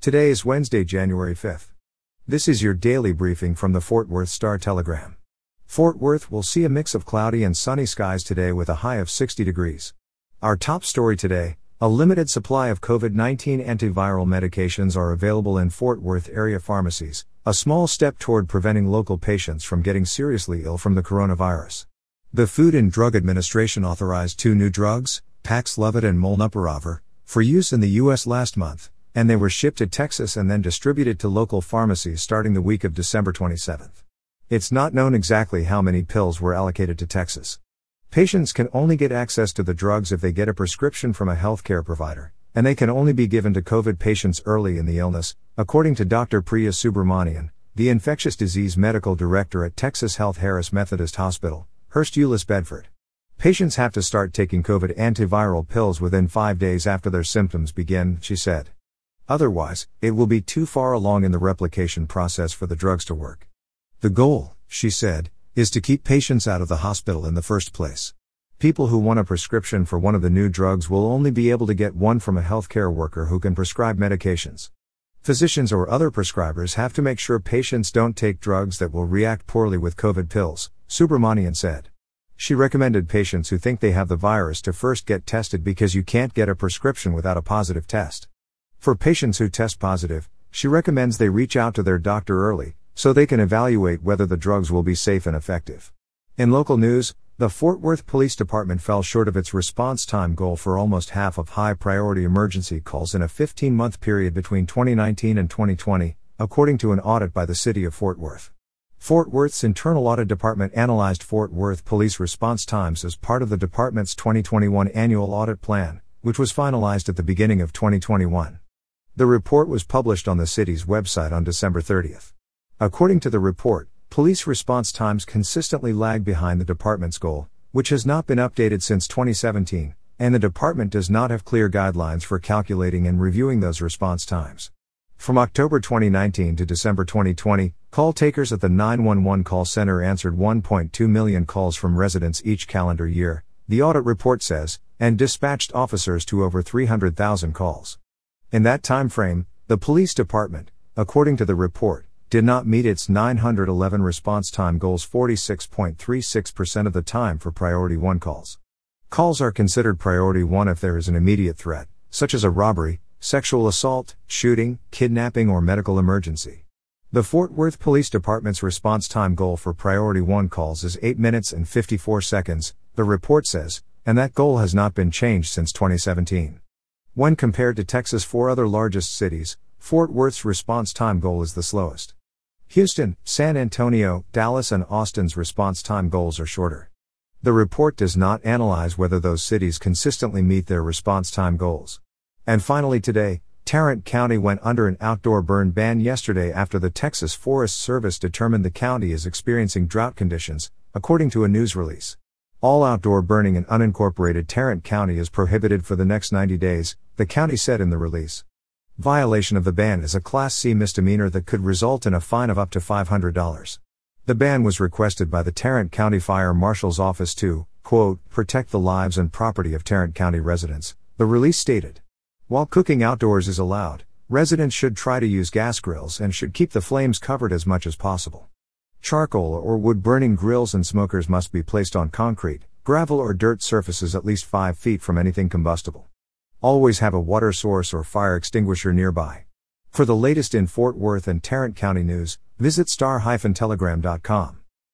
Today is Wednesday, January 5th. This is your daily briefing from the Fort Worth Star Telegram. Fort Worth will see a mix of cloudy and sunny skies today with a high of 60 degrees. Our top story today a limited supply of COVID 19 antiviral medications are available in Fort Worth area pharmacies, a small step toward preventing local patients from getting seriously ill from the coronavirus. The Food and Drug Administration authorized two new drugs, Paxlovid and Molnupiravir, for use in the U.S. last month, and they were shipped to Texas and then distributed to local pharmacies starting the week of December 27. It's not known exactly how many pills were allocated to Texas. Patients can only get access to the drugs if they get a prescription from a healthcare provider, and they can only be given to COVID patients early in the illness, according to Dr. Priya Subramanian, the infectious disease medical director at Texas Health Harris Methodist Hospital, Hurst Euless Bedford. Patients have to start taking COVID antiviral pills within five days after their symptoms begin, she said. Otherwise, it will be too far along in the replication process for the drugs to work. The goal, she said, is to keep patients out of the hospital in the first place. People who want a prescription for one of the new drugs will only be able to get one from a healthcare worker who can prescribe medications. Physicians or other prescribers have to make sure patients don't take drugs that will react poorly with COVID pills, Subramanian said. She recommended patients who think they have the virus to first get tested because you can't get a prescription without a positive test. For patients who test positive, she recommends they reach out to their doctor early, so they can evaluate whether the drugs will be safe and effective. In local news, the Fort Worth Police Department fell short of its response time goal for almost half of high priority emergency calls in a 15 month period between 2019 and 2020, according to an audit by the City of Fort Worth. Fort Worth's Internal Audit Department analyzed Fort Worth police response times as part of the department's 2021 annual audit plan, which was finalized at the beginning of 2021. The report was published on the city's website on December 30th. According to the report, police response times consistently lag behind the department's goal, which has not been updated since 2017, and the department does not have clear guidelines for calculating and reviewing those response times. From October 2019 to December 2020, call takers at the 911 call center answered 1.2 million calls from residents each calendar year, the audit report says, and dispatched officers to over 300,000 calls. In that time frame, the police department, according to the report, did not meet its 911 response time goals 46.36% of the time for priority 1 calls. Calls are considered priority 1 if there is an immediate threat, such as a robbery, sexual assault, shooting, kidnapping, or medical emergency. The Fort Worth Police Department's response time goal for priority 1 calls is 8 minutes and 54 seconds, the report says, and that goal has not been changed since 2017. When compared to Texas' four other largest cities, Fort Worth's response time goal is the slowest. Houston, San Antonio, Dallas, and Austin's response time goals are shorter. The report does not analyze whether those cities consistently meet their response time goals. And finally, today, Tarrant County went under an outdoor burn ban yesterday after the Texas Forest Service determined the county is experiencing drought conditions, according to a news release. All outdoor burning in unincorporated Tarrant County is prohibited for the next 90 days, the county said in the release. Violation of the ban is a Class C misdemeanor that could result in a fine of up to $500. The ban was requested by the Tarrant County Fire Marshal's Office to, quote, protect the lives and property of Tarrant County residents, the release stated. While cooking outdoors is allowed, residents should try to use gas grills and should keep the flames covered as much as possible. Charcoal or wood burning grills and smokers must be placed on concrete, gravel, or dirt surfaces at least 5 feet from anything combustible. Always have a water source or fire extinguisher nearby. For the latest in Fort Worth and Tarrant County news, visit star-telegram.com.